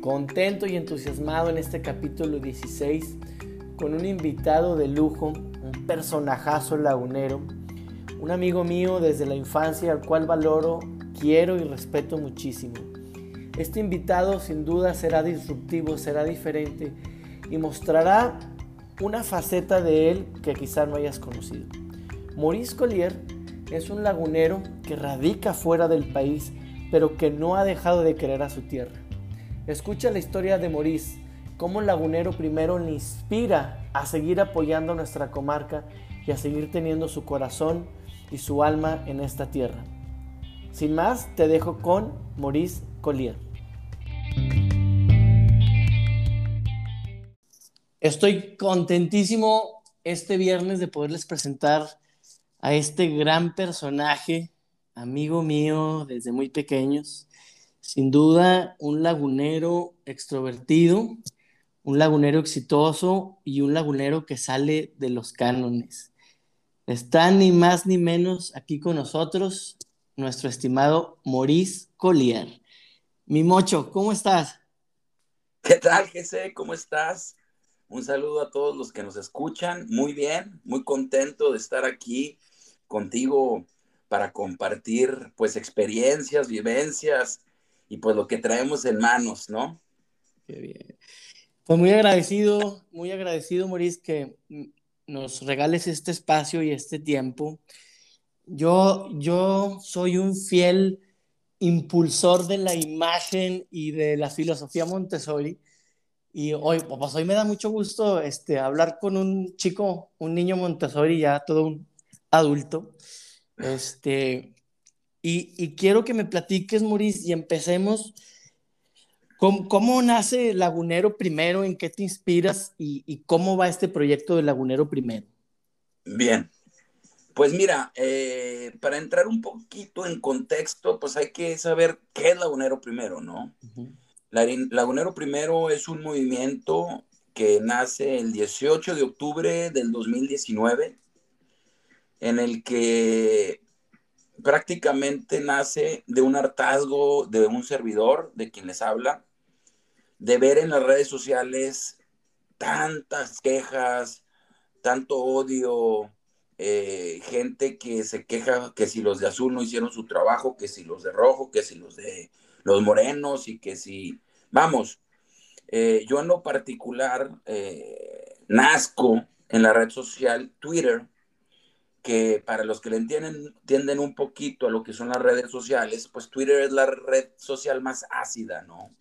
contento y entusiasmado en este capítulo 16 con un invitado de lujo, un personajazo lagunero, un amigo mío desde la infancia al cual valoro, quiero y respeto muchísimo. Este invitado sin duda será disruptivo, será diferente y mostrará una faceta de él que quizá no hayas conocido. Maurice Collier es un lagunero que radica fuera del país, pero que no ha dejado de querer a su tierra. Escucha la historia de Maurice, cómo lagunero primero le inspira a seguir apoyando nuestra comarca y a seguir teniendo su corazón y su alma en esta tierra. Sin más, te dejo con Maurice Collier. Estoy contentísimo este viernes de poderles presentar a este gran personaje, amigo mío desde muy pequeños. Sin duda, un lagunero extrovertido, un lagunero exitoso y un lagunero que sale de los cánones. Está ni más ni menos aquí con nosotros nuestro estimado Maurice Collier. Mi mocho, ¿cómo estás? ¿Qué tal, Jesse? ¿Cómo estás? Un saludo a todos los que nos escuchan. Muy bien, muy contento de estar aquí contigo para compartir pues experiencias, vivencias y pues lo que traemos en manos, ¿no? Qué bien. Pues muy agradecido, muy agradecido, Maurice, que nos regales este espacio y este tiempo. Yo, yo soy un fiel impulsor de la imagen y de la filosofía Montessori y hoy, pues hoy me da mucho gusto este, hablar con un chico, un niño Montessori, ya todo un adulto. Este, y, y quiero que me platiques, Maurice, y empecemos. ¿Cómo, ¿Cómo, nace Lagunero primero? ¿En qué te inspiras? Y, y, cómo va este proyecto de Lagunero primero? Bien. Pues mira, eh, para entrar un poquito en contexto, pues hay que saber qué es Lagunero primero, ¿no? Uh Lagunero Primero es un movimiento que nace el 18 de octubre del 2019, en el que prácticamente nace de un hartazgo de un servidor, de quien les habla, de ver en las redes sociales tantas quejas, tanto odio, eh, gente que se queja que si los de azul no hicieron su trabajo, que si los de rojo, que si los de los morenos y que si, vamos, eh, yo en lo particular eh, nazco en la red social Twitter, que para los que le entienden, entienden un poquito a lo que son las redes sociales, pues Twitter es la red social más ácida, ¿no?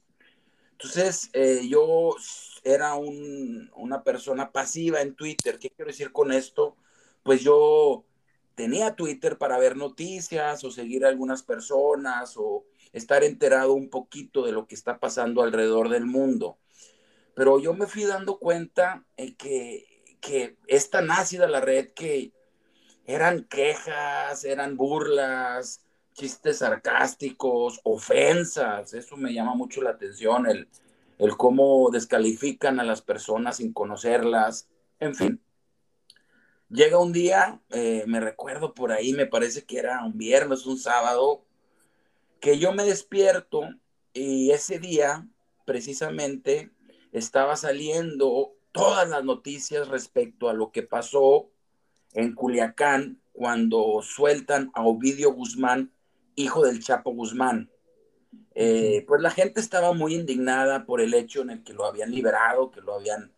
Entonces, eh, yo era una persona pasiva en Twitter. ¿Qué quiero decir con esto? Pues yo tenía Twitter para ver noticias o seguir a algunas personas o estar enterado un poquito de lo que está pasando alrededor del mundo. Pero yo me fui dando cuenta que, que es tan ácida la red que eran quejas, eran burlas, chistes sarcásticos, ofensas. Eso me llama mucho la atención, el, el cómo descalifican a las personas sin conocerlas. En fin, llega un día, eh, me recuerdo por ahí, me parece que era un viernes, un sábado, que yo me despierto y ese día precisamente estaba saliendo todas las noticias respecto a lo que pasó en Culiacán cuando sueltan a Ovidio Guzmán, hijo del Chapo Guzmán. Eh, pues la gente estaba muy indignada por el hecho en el que lo habían liberado, que lo habían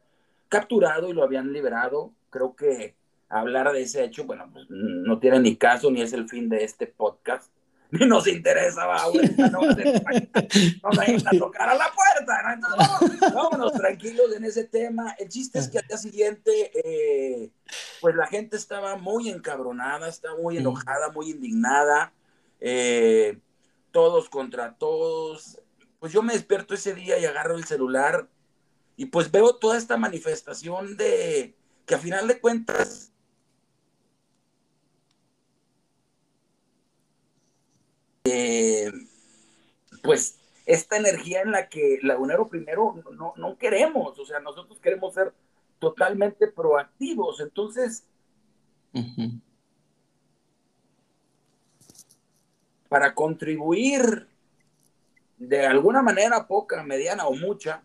capturado y lo habían liberado. Creo que hablar de ese hecho, bueno, pues no tiene ni caso ni es el fin de este podcast ni nos interesa, va, no, no vayan a tocar a la puerta, ¿no? Entonces, vámonos, tranquilos en ese tema. El chiste es que al día siguiente, eh, pues la gente estaba muy encabronada, estaba muy enojada, muy indignada, eh, todos contra todos. Pues yo me despierto ese día y agarro el celular y pues veo toda esta manifestación de que a final de cuentas Eh, pues esta energía en la que Lagunero primero no, no queremos, o sea, nosotros queremos ser totalmente proactivos, entonces, para contribuir de alguna manera, poca, mediana o mucha,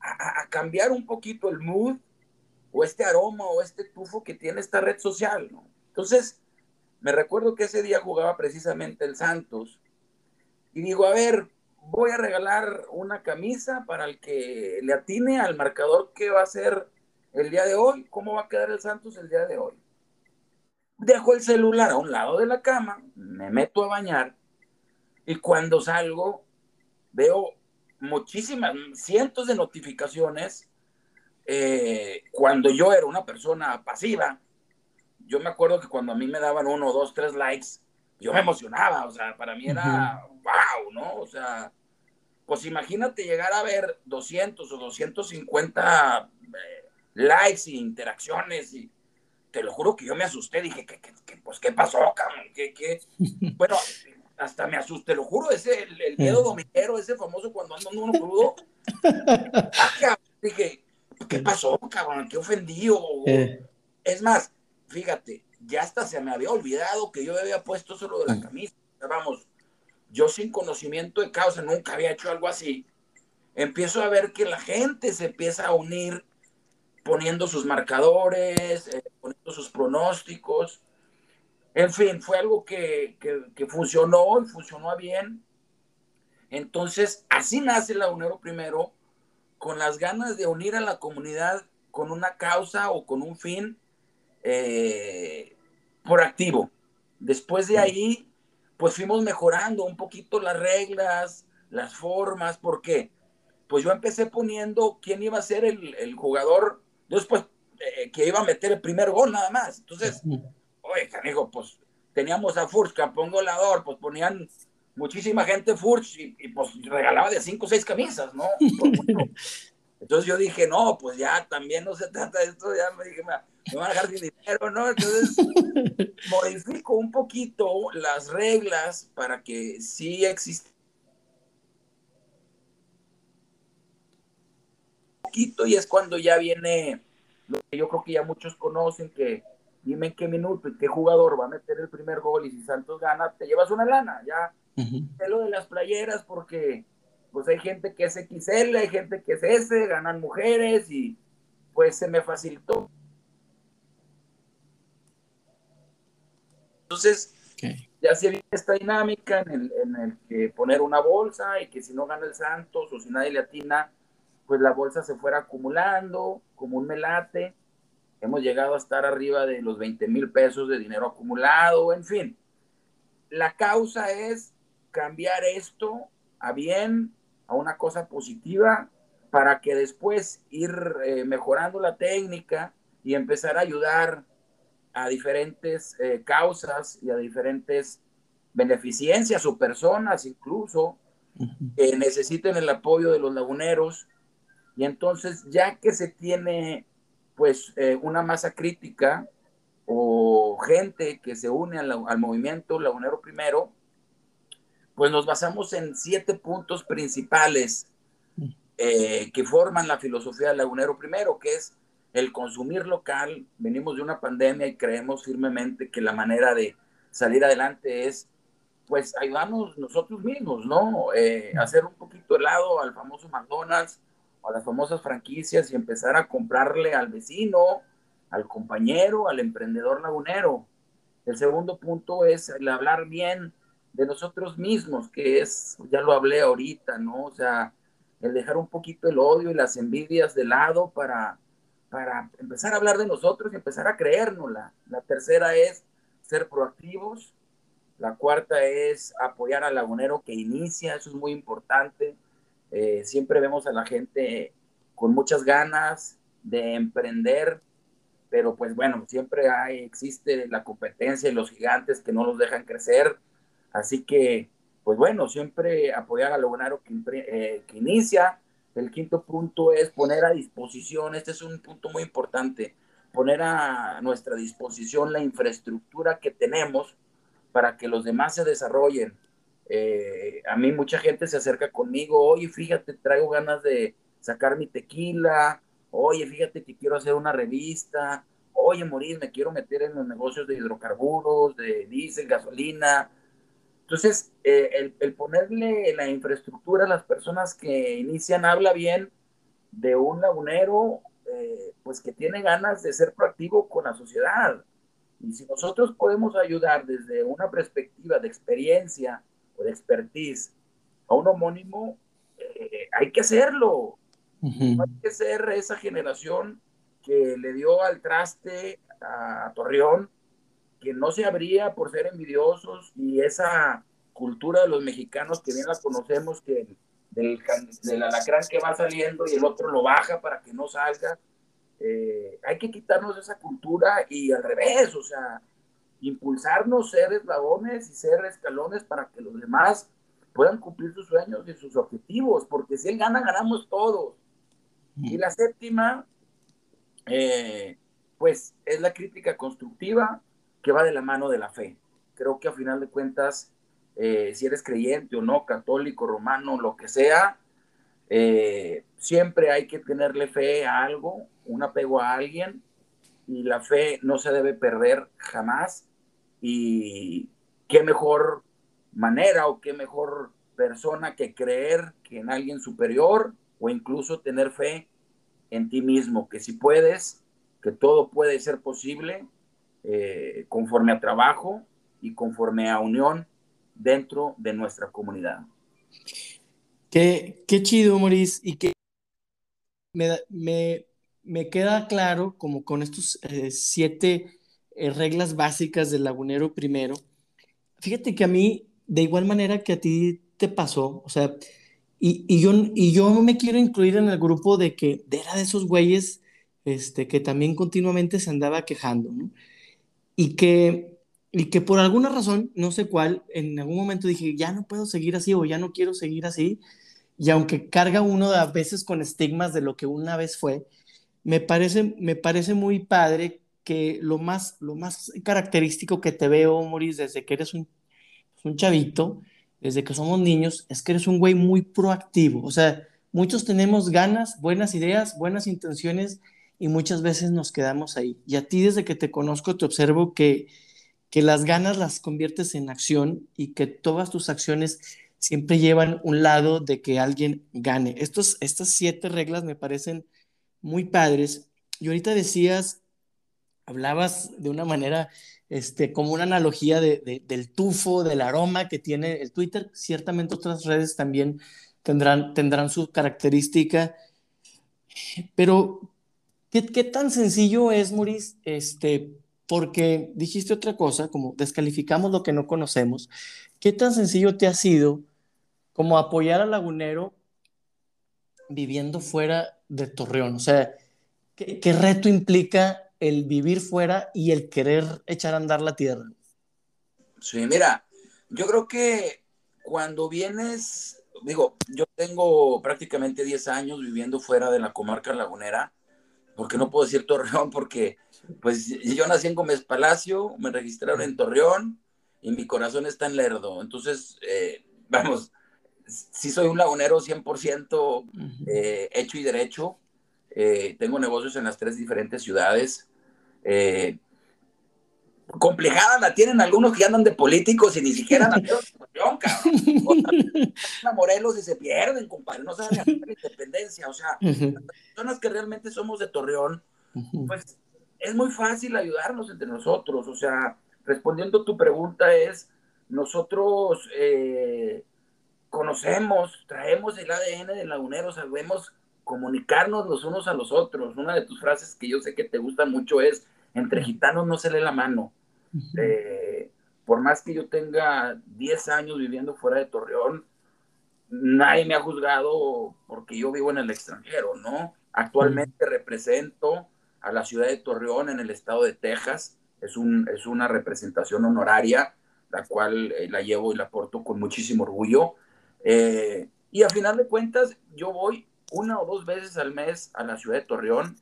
a, cambiar un poquito el mood o este aroma o este tufo que tiene esta red social, ¿no? Entonces, me recuerdo que ese día jugaba precisamente el Santos y digo, a ver, voy a regalar una camisa para el que le atine al marcador que va a ser el día de hoy, cómo va a quedar el Santos el día de hoy. Dejo el celular a un lado de la cama, me meto a bañar y cuando salgo veo muchísimas, cientos de notificaciones. Eh, cuando yo era una persona pasiva, yo me acuerdo que cuando a mí me daban uno, dos, tres likes, yo me emocionaba, o sea, para mí era wow, ¿no? O sea, pues imagínate llegar a ver 200 o 250 eh, likes y interacciones y te lo juro que yo me asusté, dije, ¿qué, pues, ¿qué pasó, cabrón? ¿Qué, qué? Bueno, hasta me asusté, lo juro, ese, el, el miedo dominero, ese famoso cuando ando uno crudo. Ah, dije, ¿qué pasó, cabrón? ¿Qué ofendido? Eh. Es más, fíjate, ya hasta se me había olvidado que yo había puesto solo de la camisa. Vamos, yo sin conocimiento de causa, nunca había hecho algo así. Empiezo a ver que la gente se empieza a unir poniendo sus marcadores, eh, poniendo sus pronósticos. En fin, fue algo que, que, funcionó y funcionó bien. Entonces, así nace la UNERO primero, con las ganas de unir a la comunidad con una causa o con un fin eh, por activo. Después de ahí, pues fuimos mejorando un poquito las reglas, las formas, ¿por qué? Pues yo empecé poniendo quién iba a ser el, el jugador, después eh, que iba a meter el primer gol nada más. Entonces, oye, canijo, pues teníamos a Furch, campeón goleador, pues ponían muchísima gente Furch y, pues regalaba de cinco o seis camisas, ¿no? Entonces yo dije, no, pues ya también no se trata de esto, ya me dije, me, van a dejar sin dinero, ¿no? Entonces modifico un poquito las reglas para que sí exista un poquito y es cuando ya viene lo que yo creo que ya muchos conocen que dime en qué minuto y qué jugador va a meter el primer gol y si Santos gana, te llevas una lana, ya. Uh lo de las playeras porque pues hay gente que es XL, hay gente que es S, ganan mujeres y pues se me facilitó. Entonces, ya se viene esta dinámica en el, en el, que poner una bolsa y que si no gana el Santos o si nadie le atina, pues la bolsa se fuera acumulando como un melate Hemos llegado a estar arriba de los 20 mil pesos de dinero acumulado, en fin. La causa es cambiar esto a bien, a una cosa positiva, para que después ir eh, mejorando la técnica y empezar a ayudar a diferentes eh, causas y a diferentes beneficencias o personas incluso que necesiten el apoyo de los laguneros. Y entonces, ya que se tiene pues eh, una masa crítica o gente que se une al, movimiento lagunero primero, pues nos basamos en siete puntos principales eh, que forman la filosofía del lagunero primero, que es el consumir local. Venimos de una pandemia y creemos firmemente que la manera de salir adelante es pues ayudarnos nosotros mismos, ¿no? Eh, hacer un poquito helado al famoso McDonald's, a las famosas franquicias y empezar a comprarle al vecino, al compañero, al emprendedor lagunero. El segundo punto es el hablar bien de nosotros mismos, que es, ya lo hablé ahorita, ¿no? O sea, el dejar un poquito el odio y las envidias de lado para, para empezar a hablar de nosotros y empezar a creérnosla. La tercera es ser proactivos. La cuarta es apoyar al lagunero que inicia, eso es muy importante. Eh, siempre vemos a la gente con muchas ganas de emprender, pero pues bueno, siempre hay, existe la competencia y los gigantes que no los dejan crecer. Así que, pues bueno, siempre apoyar a Logonaro que, eh, que inicia. El quinto punto es poner a disposición, este es un punto muy importante, poner a nuestra disposición la infraestructura que tenemos para que los demás se desarrollen. Eh, a mí mucha gente se acerca conmigo, oye, fíjate, traigo ganas de sacar mi tequila, oye, fíjate que quiero hacer una revista, oye, Moris, me quiero meter en los negocios de hidrocarburos, de diésel, gasolina. Entonces, eh, el, ponerle la infraestructura a las personas que inician habla bien de un lagunero, eh, pues que tiene ganas de ser proactivo con la sociedad. Y si nosotros podemos ayudar desde una perspectiva de experiencia o de expertise a un homónimo, eh, hay que hacerlo. Hay que ser esa generación que le dio al traste a Torreón que no se abría por ser envidiosos y esa cultura de los mexicanos que bien la conocemos, que del, del alacrán que va saliendo y el otro lo baja para que no salga. Eh, hay que quitarnos esa cultura y al revés, o sea, impulsarnos, ser eslabones y ser escalones para que los demás puedan cumplir sus sueños y sus objetivos, porque si él gana, ganamos todos. Y la séptima, eh, pues es la crítica constructiva, que va de la mano de la fe. Creo que a final de cuentas, eh, si eres creyente o no, católico, romano, lo que sea, eh, siempre hay que tenerle fe a algo, un apego a alguien, y la fe no se debe perder jamás. Y qué mejor manera o qué mejor persona que creer que en alguien superior o incluso tener fe en ti mismo, que si puedes, que todo puede ser posible eh, conforme a trabajo y conforme a unión dentro de nuestra comunidad. Qué, qué chido, Maurice, y que me, me, me, queda claro como con estos eh, siete eh, reglas básicas del lagunero primero. Fíjate que a mí, de igual manera que a ti te pasó, o sea, y, y yo, y yo me quiero incluir en el grupo de que era de esos güeyes este, que también continuamente se andaba quejando, ¿no? Y que, y que por alguna razón, no sé cuál, en algún momento dije, ya no puedo seguir así o ya no quiero seguir así. Y aunque carga uno a veces con estigmas de lo que una vez fue, me parece, me parece muy padre que lo más, lo más característico que te veo, Maurice, desde que eres un, un chavito, desde que somos niños, es que eres un güey muy proactivo. O sea, muchos tenemos ganas, buenas ideas, buenas intenciones y muchas veces nos quedamos ahí. Y a ti desde que te conozco te observo que, que las ganas las conviertes en acción y que todas tus acciones siempre llevan un lado de que alguien gane. Estos, estas siete reglas me parecen muy padres. Y ahorita decías, hablabas de una manera, este, como una analogía de, del tufo, del aroma que tiene el Twitter. Ciertamente otras redes también tendrán, tendrán su característica. Pero ¿Qué, tan sencillo es, Maurice? Este, porque dijiste otra cosa, como descalificamos lo que no conocemos. ¿Qué tan sencillo te ha sido como apoyar al lagunero viviendo fuera de Torreón? O sea, ¿qué, qué reto implica el vivir fuera y el querer echar a andar la tierra? Sí, mira, yo creo que cuando vienes, digo, yo tengo prácticamente 10 años viviendo fuera de la comarca lagunera porque no puedo decir Torreón, porque pues yo nací en Gómez Palacio, me registraron en Torreón y mi corazón está en Lerdo. Entonces, eh, vamos, sí soy un lagunero 100% eh, hecho y derecho. Eh, tengo negocios en las tres diferentes ciudades. Complejada la tienen algunos que andan de políticos y ni siquiera la Torreón, cabrón. a Morelos y se pierden, compadre, no saben hacer la independencia. O sea, las personas que realmente somos de Torreón, pues es muy fácil ayudarnos entre nosotros. O sea, respondiendo a tu pregunta es, nosotros eh, conocemos, traemos el ADN de lagunero, sabemos comunicarnos los unos a los otros. Una de tus frases que yo sé que te gusta mucho es, entre gitanos no se lee la mano. Eh, por más que yo tenga 10 años viviendo fuera de Torreón, nadie me ha juzgado porque yo vivo en el extranjero, ¿no? Actualmente represento a la ciudad de Torreón en el estado de Texas. Es, un, es una representación honoraria, la cual eh, la llevo y la porto con muchísimo orgullo. Eh, y a final de cuentas, yo voy una o dos veces al mes a la ciudad de Torreón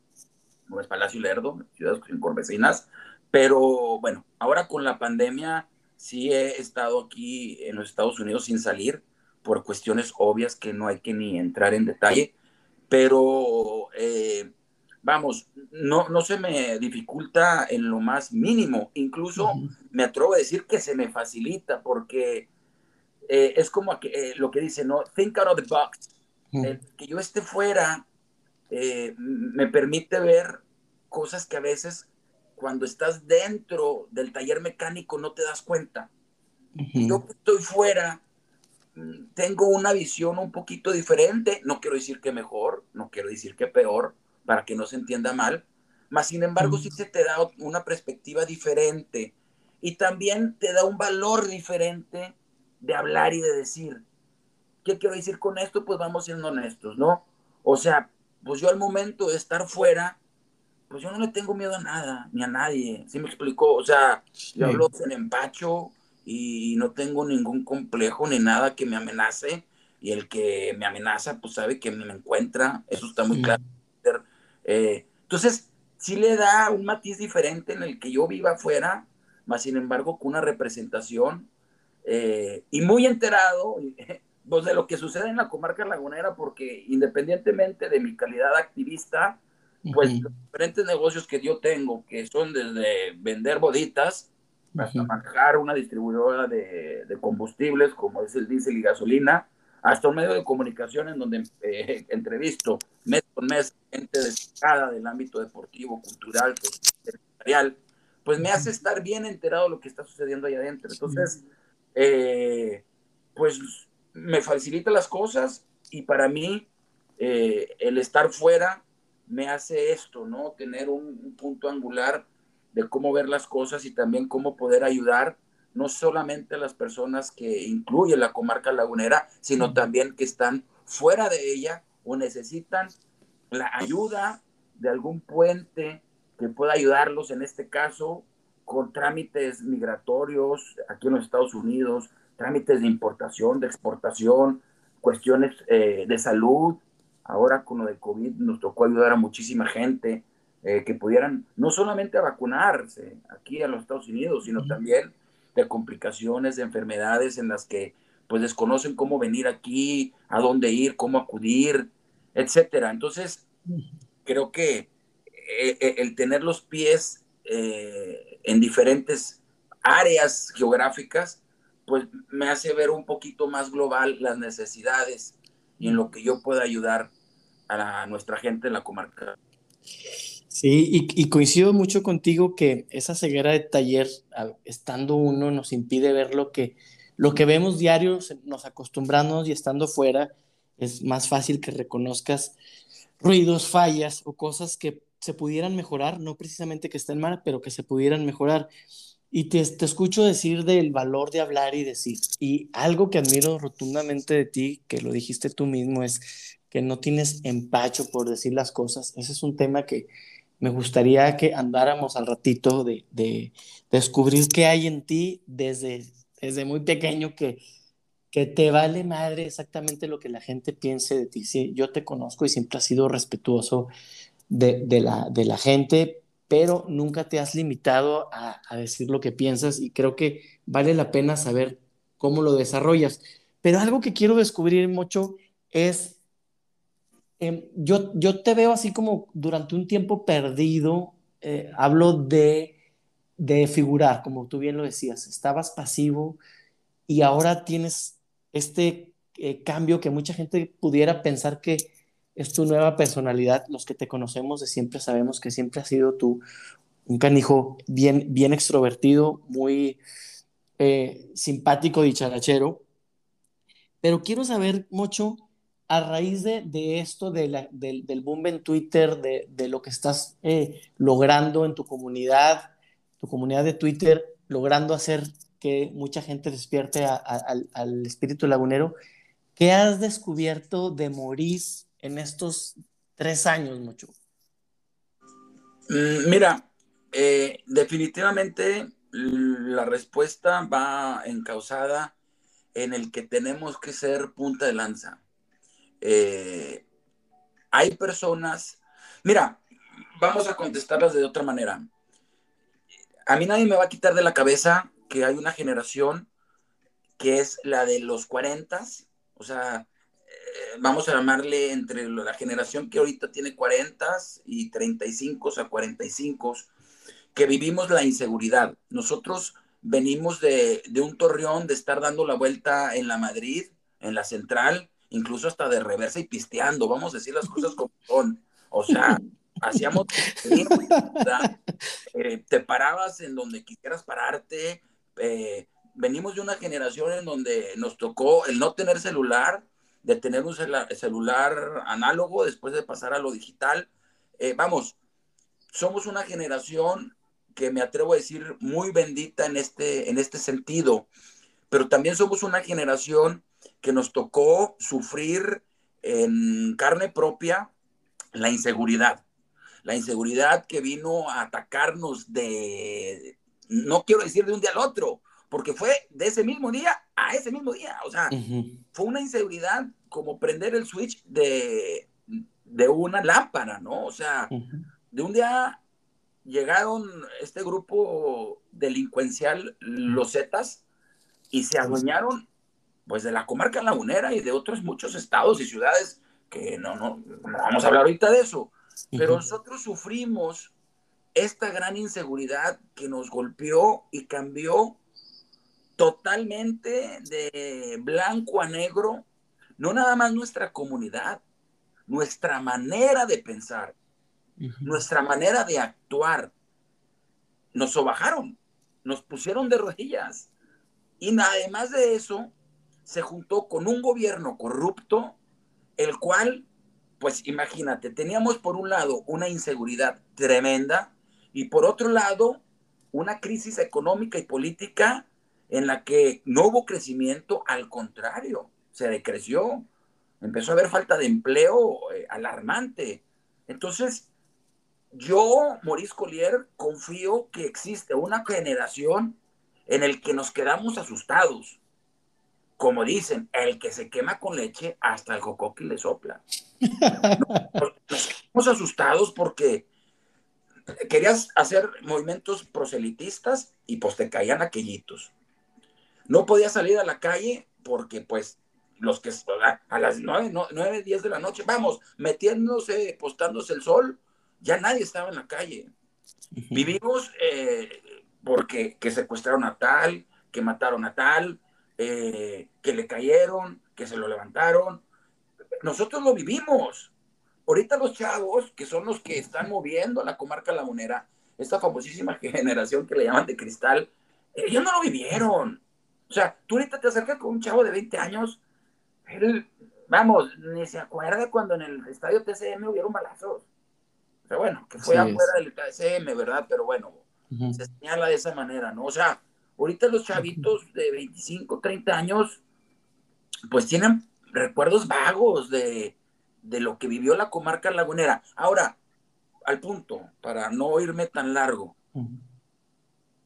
como es Palacio Lerdo, ciudades vecinas, pero bueno, ahora con la pandemia sí he estado aquí en los Estados Unidos sin salir por cuestiones obvias que no hay que ni entrar en detalle, pero eh, vamos, no, no se me dificulta en lo más mínimo, incluso me atrevo a decir que se me facilita porque eh, es como que, lo que dice, ¿no? Think out of the box. que yo esté fuera me permite ver cosas que a veces cuando estás dentro del taller mecánico no te das cuenta. Yo que estoy fuera, mm, tengo una visión un poquito diferente, no quiero decir que mejor, no quiero decir que peor, para que no se entienda mal, mas sin embargo sí se te da una perspectiva diferente y también te da un valor diferente de hablar y de decir. ¿Qué quiero decir con esto? Pues vamos siendo honestos, ¿no? O sea, pues yo al momento de estar fuera, pues yo no le tengo miedo a nada, ni a nadie. ¿Sí me explicó? O sea, yo hablo en empacho y no tengo ningún complejo ni nada que me amenace. Y el que me amenaza, pues sabe que me encuentra. Eso está muy claro. Eh, entonces, sí le da un matiz diferente en el que yo viva afuera, más sin embargo con una representación eh, y muy enterado pues, de lo que sucede en la comarca lagunera, porque independientemente de mi calidad activista, pues los diferentes negocios que yo tengo, que son desde vender boditas hasta manejar una distribuidora de, de, combustibles como es el diésel y gasolina, hasta un medio de comunicación en donde eh, entrevisto mes con mes gente destacada del ámbito deportivo, cultural, empresarial, pues me hace estar bien enterado de lo que está sucediendo ahí adentro. Entonces, eh, pues me facilita las cosas y para mí eh, el estar fuera me hace esto, ¿no? Tener un, punto angular de cómo ver las cosas y también cómo poder ayudar no solamente a las personas que incluye la comarca lagunera, sino también que están fuera de ella o necesitan la ayuda de algún puente que pueda ayudarlos, en este caso, con trámites migratorios aquí en los Estados Unidos, trámites de importación, de exportación, cuestiones eh, de salud, Ahora con lo de COVID nos tocó ayudar a muchísima gente eh, que pudieran no solamente a vacunarse aquí a los Estados Unidos, sino también de complicaciones, de enfermedades en las que pues desconocen cómo venir aquí, a dónde ir, cómo acudir, etcétera. Entonces, creo que eh, el tener los pies en diferentes áreas geográficas, pues me hace ver un poquito más global las necesidades y en lo que yo pueda ayudar a nuestra gente en la comarca. Sí, y, coincido mucho contigo que esa ceguera de taller, estando uno, nos impide ver lo que, lo que vemos diario, nos acostumbramos y estando fuera, es más fácil que reconozcas ruidos, fallas o cosas que se pudieran mejorar, no precisamente que estén mal, pero que se pudieran mejorar. Y te, te, escucho decir del valor de hablar y decir. Y algo que admiro rotundamente de ti, que lo dijiste tú mismo, es que no tienes empacho por decir las cosas. Ese es un tema que me gustaría que andáramos al ratito de, de, descubrir qué hay en ti desde, desde muy pequeño que, que te vale madre exactamente lo que la gente piense de ti. Sí, yo te conozco y siempre has sido respetuoso de, de, la, de la gente, pero nunca te has limitado a, decir lo que piensas y creo que vale la pena saber cómo lo desarrollas. Pero algo que quiero descubrir mucho es, em, yo, yo te veo así como durante un tiempo perdido, eh, hablo de, de figurar, como tú bien lo decías, estabas pasivo y ahora tienes este eh, cambio que mucha gente pudiera pensar que es tu nueva personalidad. Los que te conocemos de siempre sabemos que siempre has sido tú un canijo bien, bien extrovertido, muy eh, simpático, dicharachero. Pero quiero saber mucho a raíz de, esto, de del, boom en Twitter, de, lo que estás eh, logrando en tu comunidad, tu comunidad de Twitter, logrando hacer que mucha gente despierte al espíritu lagunero. ¿Qué has descubierto de Maurice en estos tres años, mucho? Mm, mira, eh, definitivamente la respuesta va encausada en el que tenemos que ser punta de lanza. Eh, hay personas, mira, vamos a contestarlas de otra manera. A mí nadie me va a quitar de la cabeza que hay una generación que es la de los 40, o sea, vamos a llamarle entre la generación que ahorita tiene 40 y 35 a 45, que vivimos la inseguridad. Nosotros venimos de, de, un torreón, de estar dando la vuelta en la Madrid, en la central, incluso hasta de reversa y pisteando, vamos a decir las cosas como son. O sea, hacíamos, eh, te parabas en donde quisieras pararte. Eh, venimos de una generación en donde nos tocó el no tener celular, de tener un celular análogo después de pasar a lo digital. Eh, vamos, somos una generación que me atrevo a decir muy bendita en este, en este sentido, pero también somos una generación que nos tocó sufrir en carne propia la inseguridad la inseguridad que vino a atacarnos de, no quiero decir de un día al otro, porque fue de ese mismo día a ese mismo día. O sea, fue una inseguridad como prender el switch de, de una lámpara, ¿no? O sea, de un día llegaron este grupo delincuencial, los Zetas, y se adueñaron pues de la comarca lagunera y de otros muchos estados y ciudades que no, no, no vamos a hablar ahorita de eso, pero nosotros sufrimos esta gran inseguridad que nos golpeó y cambió totalmente de blanco a negro, no nada más nuestra comunidad, nuestra manera de pensar, nuestra manera de actuar. Nos sobajaron, nos pusieron de rodillas. Y además de eso, se juntó con un gobierno corrupto, el cual pues imagínate, teníamos por un lado una inseguridad tremenda y por otro lado una crisis económica y política en la que no hubo crecimiento, al contrario, se decreció, empezó a haber falta de empleo eh, alarmante. Entonces, yo, Maurice Collier, confío que existe una generación en el que nos quedamos asustados, como dicen, el que se quema con leche, hasta el jocoqui le sopla. Nos quedamos asustados porque querías hacer movimientos proselitistas y pues te caían aquellitos. No podías salir a la calle porque pues los que a las nueve, nueve, diez de la noche, vamos, metiéndose, postándose el sol, ya nadie estaba en la calle. Vivimos eh, porque que secuestraron a tal, que mataron a tal, eh, que le cayeron, que se lo levantaron. Nosotros lo vivimos. Ahorita los chavos, que son los que están moviendo la comarca lagunera, esta famosísima generación que le llaman de cristal, ellos no lo vivieron. O sea, tú ahorita te acercas con un chavo de 20 años, él, vamos, ni se acuerda cuando en el estadio TCM hubieron balazos. O sea, bueno, que fue afuera del TCM, ¿verdad? Pero bueno, se señala de esa manera, ¿no? O sea, Ahorita los chavitos de 25, 30 años, pues tienen recuerdos vagos de, lo que vivió la comarca lagunera. Ahora, al punto, para no irme tan largo,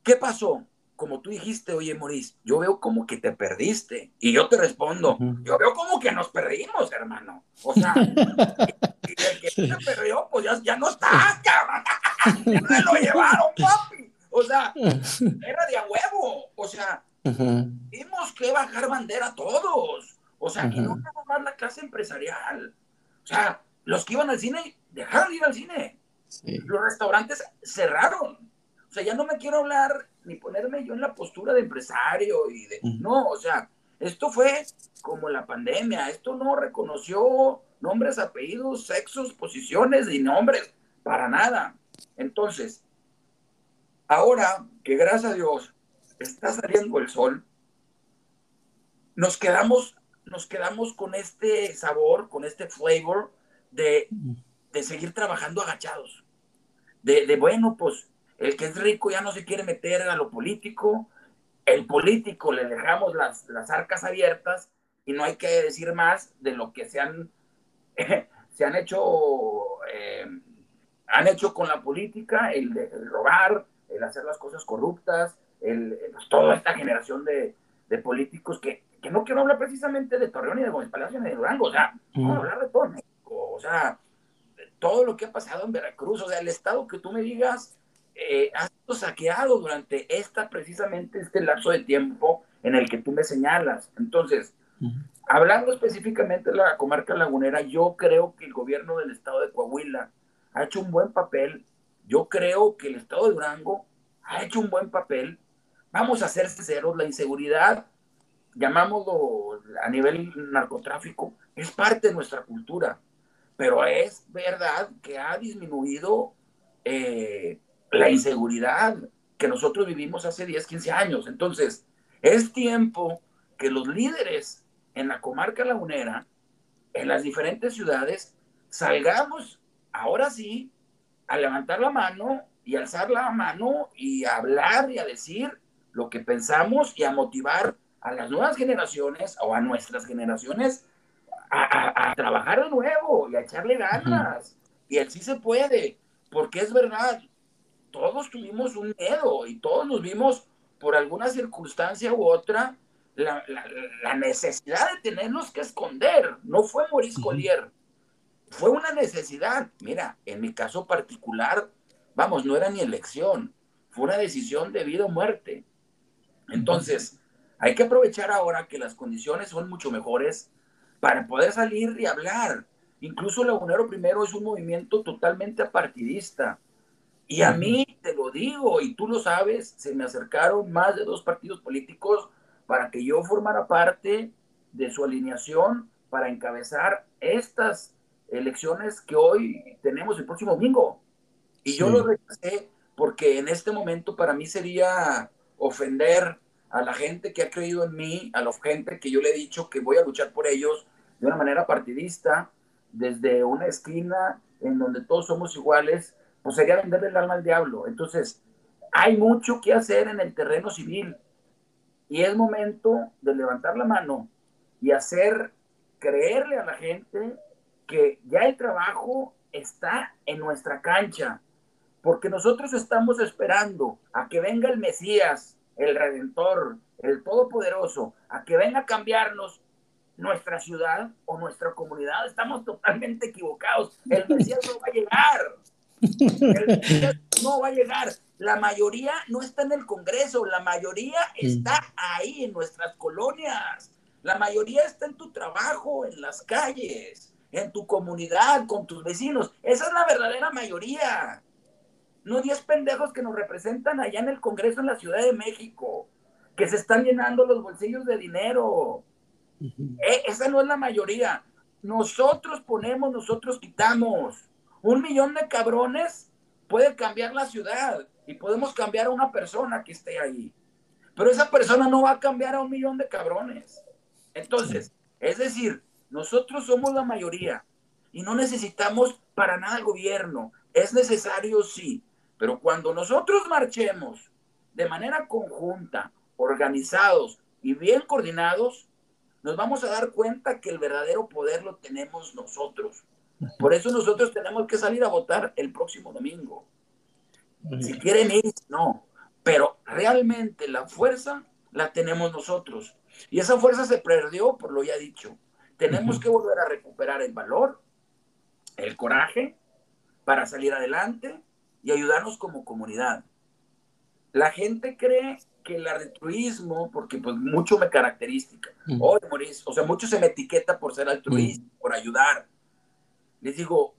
¿qué pasó? Como tú dijiste, oye, Maurice, yo veo como que te perdiste. Y yo te respondo, yo veo como que nos perdimos, hermano. O sea, y el que se perdió, pues ya, ya no está, cabrón. Se lo llevaron, papi. O sea, era de a huevo. O sea, tuvimos que bajar bandera todos. O sea, y no nada más la clase empresarial. O sea, los que iban al cine dejaron de ir al cine. Los restaurantes cerraron. O sea, ya no me quiero hablar ni ponerme yo en la postura de empresario y de. No, o sea, esto fue como la pandemia. Esto no reconoció nombres, apellidos, sexos, posiciones y nombres. Para nada. Entonces, Ahora que gracias a Dios está saliendo el sol, nos quedamos, nos quedamos con este sabor, con este flavor de, seguir trabajando agachados. De, bueno, pues el que es rico ya no se quiere meter a lo político, el político le dejamos las, arcas abiertas y no hay que decir más de lo que se han, se han hecho, eh, han hecho con la política, el robar, el hacer las cosas corruptas, el, pues, toda esta generación de, de políticos que, que, no quiero hablar precisamente de Torreón y de Gómez Palacio ni de Durango, o sea, quiero hablar de todo México, o sea, todo lo que ha pasado en Veracruz, o sea, el estado que tú me digas eh, ha sido saqueado durante esta, precisamente este lapso de tiempo en el que tú me señalas. Entonces, hablando específicamente de la comarca lagunera, yo creo que el gobierno del estado de Coahuila ha hecho un buen papel. Yo creo que el Estado de Durango ha hecho un buen papel. Vamos a ser sinceros, la inseguridad, llamámoslo a nivel narcotráfico, es parte de nuestra cultura, pero es verdad que ha disminuido eh, la inseguridad que nosotros vivimos hace 10, 15 años. Entonces, es tiempo que los líderes en la comarca lagunera, en las diferentes ciudades, salgamos ahora sí a levantar la mano y alzar la mano y a hablar y a decir lo que pensamos y a motivar a las nuevas generaciones o a nuestras generaciones a, trabajar de nuevo y a echarle ganas. Y así se puede, porque es verdad, todos tuvimos un miedo y todos nos vimos por alguna circunstancia u otra la, necesidad de tenernos que esconder. No fue Maurice Collier, fue una necesidad. Mira, en mi caso particular, vamos, no era ni elección, fue una decisión de vida o muerte. Entonces, hay que aprovechar ahora que las condiciones son mucho mejores para poder salir y hablar. Incluso Lagunero Primero es un movimiento totalmente apartidista. Y a mí, te lo digo, y tú lo sabes, se me acercaron más de dos partidos políticos para que yo formara parte de su alineación para encabezar estas elecciones que hoy tenemos el próximo domingo. Y yo lo rechacé porque en este momento para mí sería ofender a la gente que ha creído en mí, a la gente que yo le he dicho que voy a luchar por ellos de una manera partidista, desde una esquina en donde todos somos iguales, pues sería venderle el alma al diablo. Entonces, hay mucho que hacer en el terreno civil y es momento de levantar la mano y hacer creerle a la gente que ya el trabajo está en nuestra cancha, porque nosotros estamos esperando a que venga el Mesías, el Redentor, el Todopoderoso, a que venga a cambiarnos nuestra ciudad o nuestra comunidad. Estamos totalmente equivocados. El Mesías no va a llegar. El no va a llegar. La mayoría no está en el Congreso, la mayoría está ahí en nuestras colonias. La mayoría está en tu trabajo, en las calles, en tu comunidad, con tus vecinos. Esa es la verdadera mayoría no 10 pendejos que nos representan allá en el Congreso en la Ciudad de México, que se están llenando los bolsillos de dinero. Eh, esa no es la mayoría. Nosotros ponemos, nosotros quitamos. Un millón de cabrones puede cambiar la ciudad y podemos cambiar a una persona que esté ahí. Pero esa persona no va a cambiar a un millón de cabrones. Entonces, es decir, nosotros somos la mayoría y no necesitamos para nada el gobierno. Es necesario, sí, pero cuando nosotros marchemos de manera conjunta, organizados y bien coordinados, nos vamos a dar cuenta que el verdadero poder lo tenemos nosotros. Por eso nosotros tenemos que salir a votar el próximo domingo. Si quieren ir, no. Pero realmente la fuerza la tenemos nosotros. Y esa fuerza se perdió por lo ya dicho. Tenemos que volver a recuperar el valor, el coraje para salir adelante y ayudarnos como comunidad. La gente cree que el altruismo, porque pues mucho me característica, o sea, mucho se me etiqueta por ser altruista, por ayudar. Les digo,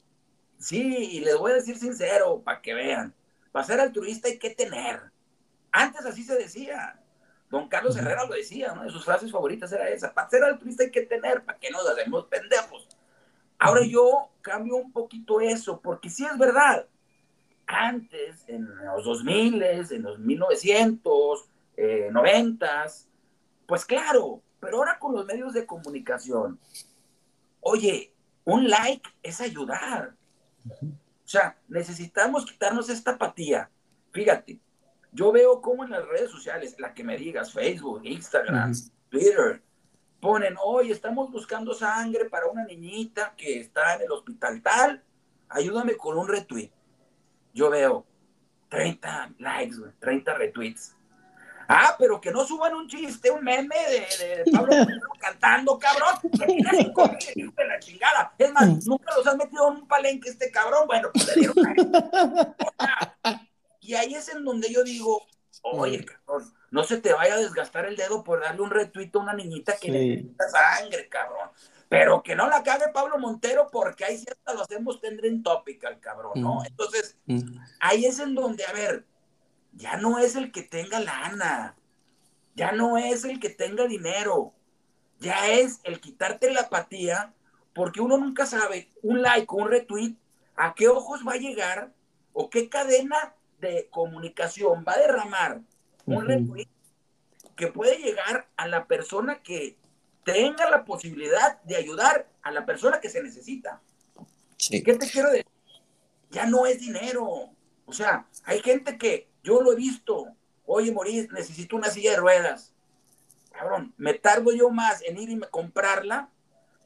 sí, y les voy a decir sincero, para que vean, para ser altruista hay que tener. Antes así se decía. Don Carlos Herrera lo decía, una de sus frases favoritas era esa, para ser altruista hay que tener, para que nos hacemos pendejos. Ahora yo cambio un poquito eso, porque sí es verdad, antes, en los 2000, en los 1900, eh, 90, pues claro, pero ahora con los medios de comunicación, oye, un like es ayudar. O sea, necesitamos quitarnos esta apatía. Fíjate, yo veo como en las redes sociales, la que me digas, Facebook, Instagram, Twitter, ponen, hoy estamos buscando sangre para una niñita que está en el hospital tal, ayúdame con un retweet yo veo 30 likes, 30 retweets. Ah, pero que no suban un chiste, un meme de, Pablo cantando, cabrón. De la chingada. Es más, nunca los has metido en un palenque este cabrón. Bueno, pues le dieron Y ahí es en donde yo digo, oye, cabrón, no se te vaya a desgastar el dedo por darle un retweet a una niñita que necesita sangre, cabrón. Pero que no la cague Pablo Montero porque ahí cierta lo hacemos en topic al cabrón, ¿no? Mm. Entonces, mm. ahí es en donde, a ver, ya no es el que tenga lana, ya no es el que tenga dinero, ya es el quitarte la apatía, porque uno nunca sabe, un like o un retweet, a qué ojos va a llegar o qué cadena de comunicación va a derramar un retweet que puede llegar a la persona que tenga la posibilidad de ayudar a la persona que se necesita. ¿Qué te quiero decir? Ya no es dinero. O sea, hay gente que yo lo he visto. Oye, Moris, necesito una silla de ruedas. Cabrón, me tardo yo más en ir y comprarla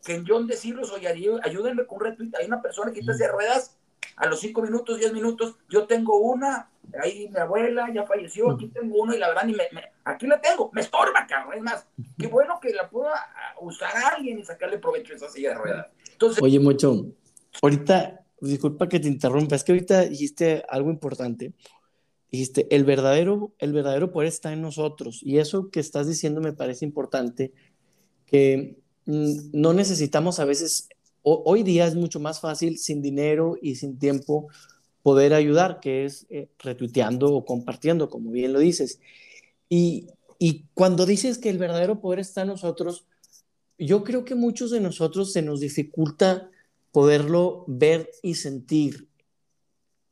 que en John decirlos, oye, ayúdenme con un retweet. Hay una persona que está de ruedas a los cinco minutos, diez minutos. Yo tengo una, ahí mi abuela ya falleció, aquí tengo una y la verdad, ni me, aquí la tengo, me estorba, cabrón. Es más, qué bueno que la pueda usar a alguien y sacarle provecho a esa silla de ruedas. Entonces, oye, mucho, ahorita, disculpa que te interrumpa, es que ahorita dijiste algo importante dijiste, el verdadero, el verdadero poder está en nosotros. Y eso que estás diciendo me parece importante, que mm, no necesitamos a veces, hoy día es mucho más fácil sin dinero y sin tiempo poder ayudar, que es eh, retuiteando o compartiendo, como bien lo dices. Y, y cuando dices que el verdadero poder está en nosotros, yo creo que muchos de nosotros se nos dificulta poderlo ver y sentir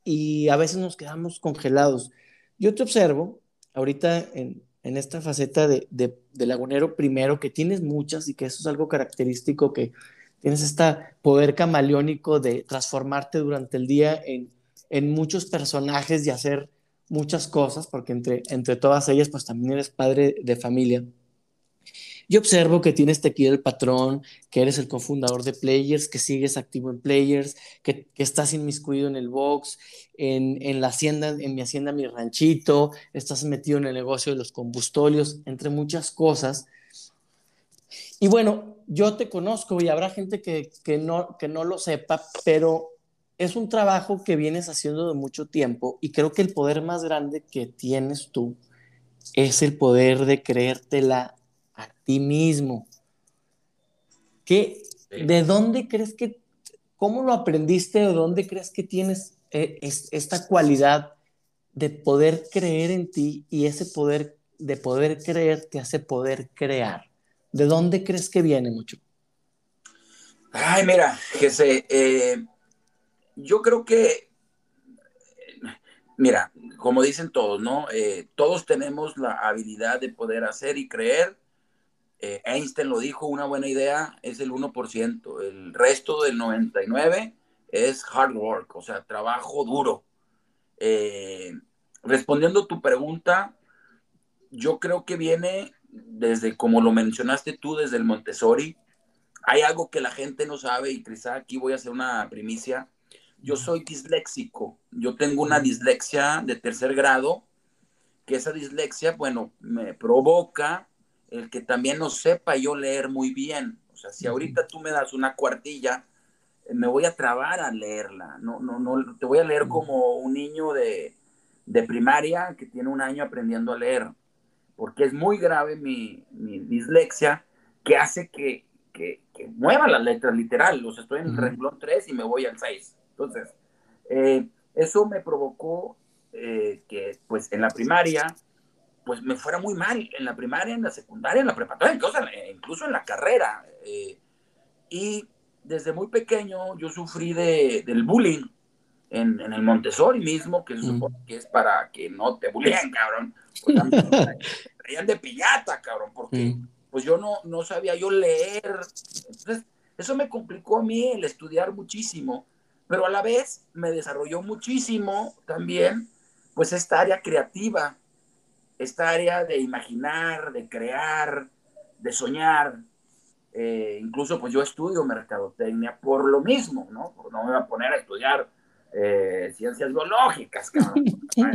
y a veces nos quedamos congelados. Yo te observo ahorita en, en esta faceta de, de, lagunero primero, que tienes muchas y que eso es algo característico, que tienes este poder camaleónico de transformarte durante el día en, en muchos personajes y hacer muchas cosas, porque entre, entre todas ellas, pues también eres padre de familia. Yo observo que tienes aquí el patrón, que eres el cofundador de Players, que sigues activo en Players, que, que estás inmiscuido en el box, en, en, la hacienda, en mi hacienda, mi ranchito, estás metido en el negocio de los combustolios, entre muchas cosas. Y bueno, yo te conozco y habrá gente que, que, no, que no lo sepa, pero es un trabajo que vienes haciendo de mucho tiempo y creo que el poder más grande que tienes tú es el poder de creértela ti mismo. ¿Qué, ¿De dónde crees que, cómo lo aprendiste, de dónde crees que tienes eh, esta cualidad de poder creer en ti y ese poder de poder creer te hace poder crear? ¿De dónde crees que viene mucho? Ay, mira, Jesse, eh, yo creo que, mira, como dicen todos, ¿no? Eh, todos tenemos la habilidad de poder hacer y creer eh, Einstein lo dijo, una buena idea es el 1%, el resto del 99% es hard work, o sea, trabajo duro. Eh, respondiendo a tu pregunta, yo creo que viene desde, como lo mencionaste tú, desde el Montessori. Hay algo que la gente no sabe y quizá aquí voy a hacer una primicia. Yo soy disléxico, yo tengo una dislexia de tercer grado, que esa dislexia, bueno, me provoca el que también no sepa yo leer muy bien. O sea, si ahorita tú me das una cuartilla, eh, me voy a trabar a leerla. No, no, no, te voy a leer como un niño de, primaria que tiene un año aprendiendo a leer, porque es muy grave mi, dislexia que hace que, que, mueva las letras literal. O sea, estoy en el renglón 3 y me voy al 6. Entonces, eh, eso me provocó eh, que, pues, en la primaria pues me fuera muy mal en la primaria, en la secundaria, en la preparatoria, incluso, en la carrera. Eh, y desde muy pequeño yo sufrí de, del bullying en, en, el Montessori mismo, que se supone que es para que no te bulleen, cabrón. Pues traían de piñata, cabrón, porque pues yo no, no sabía yo leer. Entonces, eso me complicó a mí el estudiar muchísimo, pero a la vez me desarrolló muchísimo también, pues esta área creativa esta área de imaginar, de crear, de soñar. Eh, incluso pues yo estudio mercadotecnia por lo mismo, ¿no? no me voy a poner a estudiar eh, ciencias biológicas, cabrón. Una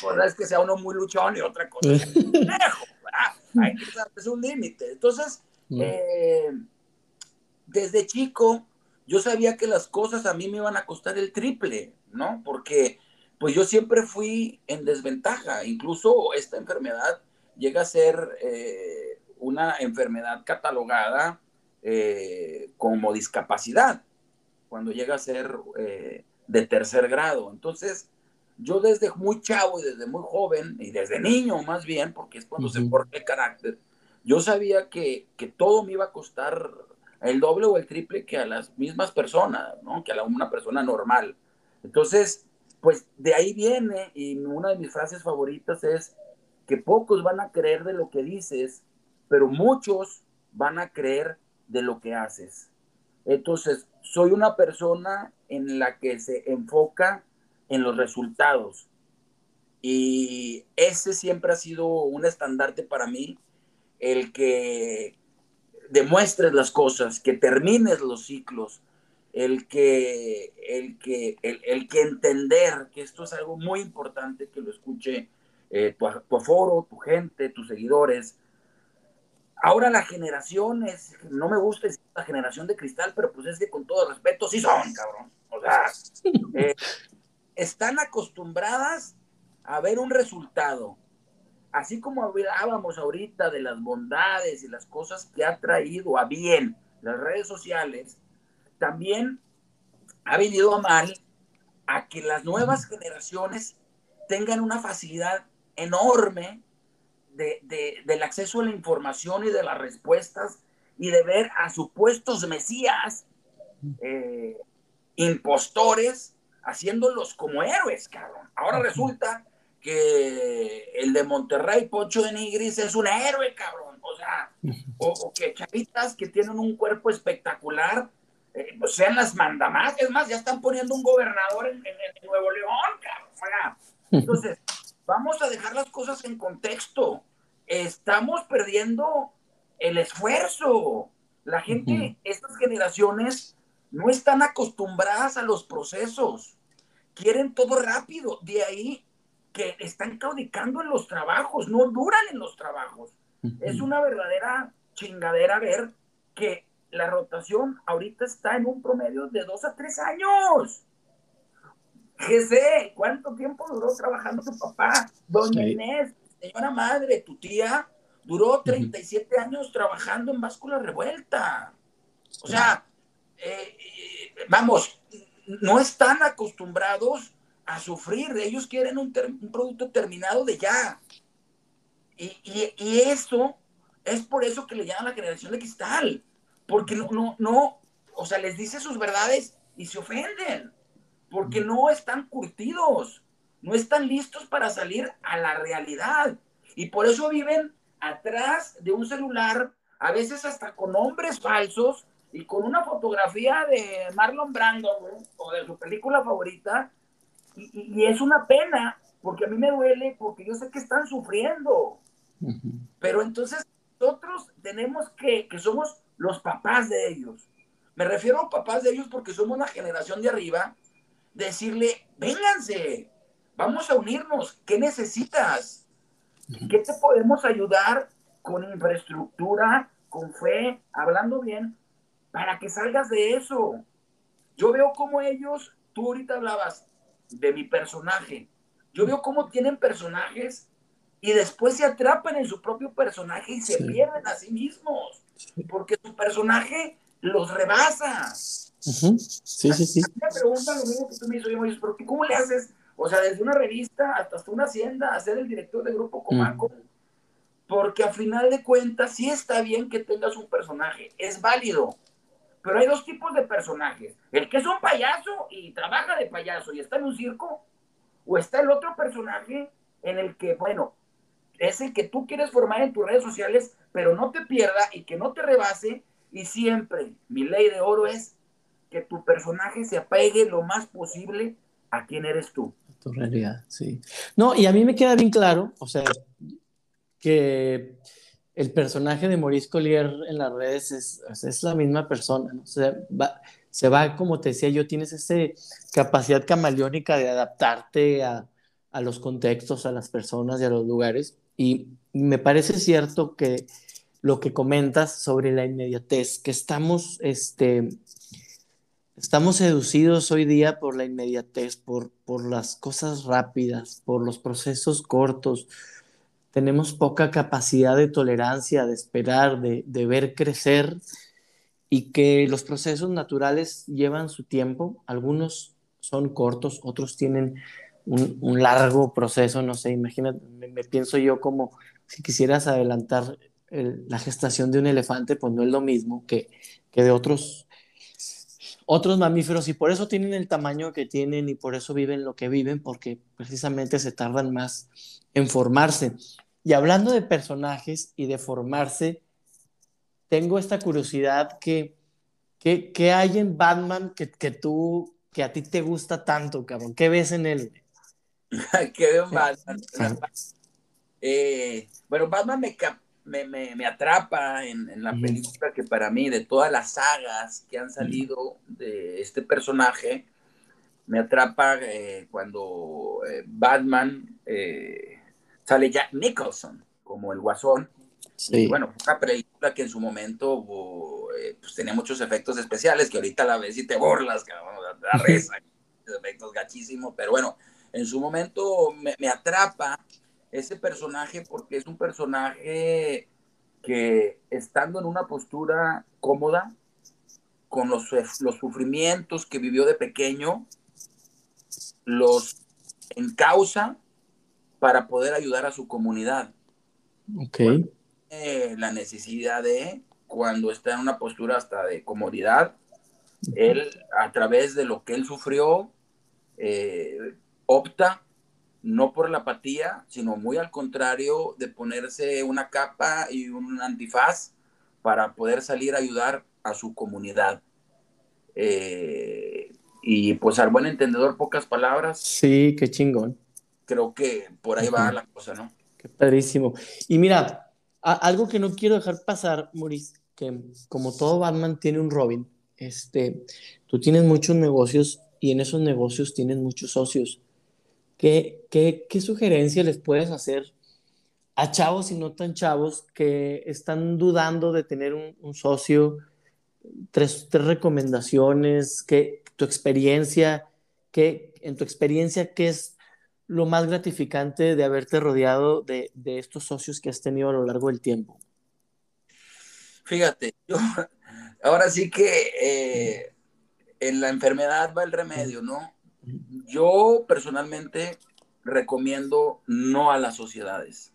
cosa es que sea uno muy luchón y otra cosa es que lejos, Hay que es un límite. Entonces, mm. eh, desde chico, yo sabía que las cosas a mí me iban a costar el triple, ¿no? Porque pues yo siempre fui en desventaja. Incluso esta enfermedad llega a ser eh, una enfermedad catalogada eh, como discapacidad, cuando llega a ser eh, de tercer grado. Entonces, yo desde muy chavo y desde muy joven, y desde niño más bien, porque es cuando se forma el carácter, yo sabía que, que, todo me iba a costar el doble o el triple que a las mismas personas, ¿no? Que a una persona normal. Entonces, pues de ahí viene, y una de mis frases favoritas es que pocos van a creer de lo que dices, pero muchos van a creer de lo que haces. Entonces, soy una persona en la que se enfoca en los resultados. Y ese siempre ha sido un estandarte para mí, el que demuestres las cosas, que termines los ciclos, el que, el que, el, que entender que esto es algo muy importante que lo escuche eh, tu, tu aforo, tu gente, tus seguidores, Ahora la generación es, no me gusta decir la generación de cristal, pero pues es que con todo respeto sí son, cabrón. O sea, eh, están acostumbradas a ver un resultado. Así como hablábamos ahorita de las bondades y las cosas que ha traído a bien las redes sociales, también ha venido a mal a que las nuevas generaciones tengan una facilidad enorme del acceso a la información y de las respuestas y de ver a supuestos mesías, eh, impostores, haciéndolos como héroes, cabrón. Ahora resulta que el de Monterrey, Pocho de Nigris, es un héroe, cabrón. O sea, o, que chavitas que tienen un cuerpo espectacular, eh, sean las mandamás. Es más, ya están poniendo un gobernador en, en Nuevo León, cabrón. Entonces, vamos a dejar las cosas en contexto estamos perdiendo el esfuerzo. La gente, estas generaciones, no están acostumbradas a los procesos. Quieren todo rápido. De ahí que están caudicando en los trabajos, no duran en los trabajos. Es una verdadera chingadera ver que la rotación ahorita está en un promedio de dos a tres años. sé ¿cuánto tiempo duró trabajando tu papá? Doña Inés, señora madre, tu tía duró 37 años trabajando en báscula revuelta. O sea, eh, eh, vamos, no están acostumbrados a sufrir, ellos quieren un, producto terminado de ya. Y, y, eso es por eso que le llaman la generación de cristal, porque no, no, no, o sea, les dice sus verdades y se ofenden, porque no están curtidos no están listos para salir a la realidad. Y por eso viven atrás de un celular, a veces hasta con nombres falsos y con una fotografía de Marlon Brando o de su película favorita. Y, es una pena, porque a mí me duele, porque yo sé que están sufriendo. Pero entonces nosotros tenemos que, que somos los papás de ellos. Me refiero a papás de ellos porque somos la generación de arriba, decirle, vénganse, Vamos a unirnos. ¿Qué necesitas? ¿Qué te podemos ayudar con infraestructura, con fe, hablando bien, para que salgas de eso? Yo veo cómo ellos, tú ahorita hablabas de mi personaje, yo veo cómo tienen personajes y después se atrapan en su propio personaje y se pierden a sí mismos, porque su personaje los rebasa. Sí, sí, sí. Me preguntan lo mismo que tú me dices, pero ¿cómo le haces o sea, desde una revista hasta una hacienda, a ser el director de Grupo Comaco. Porque a final de cuentas, sí está bien que tengas un personaje, es válido. Pero hay dos tipos de personajes. El que es un payaso y trabaja de payaso y está en un circo, o está el otro personaje en el que, bueno, es el que tú quieres formar en tus redes sociales, pero no te pierda y que no te rebase. Y siempre, mi ley de oro es que tu personaje se apegue lo más posible a quién eres tú tu realidad, sí. No, y a mí me queda bien claro, o sea, que el personaje de Maurice Collier en las redes es, es la misma persona, ¿no? O sea, va, se va, como te decía yo, tienes esa capacidad camaleónica de adaptarte a, a, los contextos, a las personas y a los lugares. Y me parece cierto que lo que comentas sobre la inmediatez, que estamos, este, Estamos seducidos hoy día por la inmediatez, por, por las cosas rápidas, por los procesos cortos. Tenemos poca capacidad de tolerancia, de esperar, de, de ver crecer y que los procesos naturales llevan su tiempo. Algunos son cortos, otros tienen un, largo proceso, no sé, imagínate, me, pienso yo como si quisieras adelantar la gestación de un elefante, pues no es lo mismo que, que de otros, otros mamíferos y por eso tienen el tamaño que tienen y por eso viven lo que viven, porque precisamente se tardan más en formarse. Y hablando de personajes y de formarse, tengo esta curiosidad que, que, hay en Batman que, que, tú, que a ti te gusta tanto, cabrón. ¿Qué ves en él? ¿Qué veo Batman? Eh, bueno, Batman me, me, me, atrapa en, en la película que para mí, de todas las sagas que han salido de este personaje, me atrapa eh, cuando eh, Batman eh, sale Jack Nicholson como el guasón. Sí. Y bueno, una película que en su momento pues, tenía muchos efectos especiales que ahorita la ves y te borlas, cabrón, la reza, efectos gachísimos, pero bueno, en su momento me, me atrapa ese personaje porque es un personaje que estando en una postura cómoda, con los, los sufrimientos que vivió de pequeño, los encausa para poder ayudar a su comunidad. Ok. la necesidad de, cuando está en una postura hasta de comodidad, él, a través de lo que él sufrió, eh, opta no por la apatía, sino muy al contrario de ponerse una capa y un antifaz para poder salir a ayudar a su comunidad. Eh, y pues al buen entendedor, pocas palabras. Sí, qué chingón. Creo que por ahí va la cosa, ¿no? Qué padrísimo. Y mira, algo que no quiero dejar pasar, Maurice, que como todo Batman tiene un Robin, este, tú tienes muchos negocios y en esos negocios tienes muchos socios. ¿Qué, qué, sugerencia les puedes hacer a chavos y no tan chavos que están dudando de tener un, socio? Tres, tres, recomendaciones, que tu experiencia, que en tu experiencia, ¿qué es lo más gratificante de haberte rodeado de, de estos socios que has tenido a lo largo del tiempo? Fíjate, yo, ahora sí que eh, en la enfermedad va el remedio, ¿no? Yo personalmente recomiendo no a las sociedades.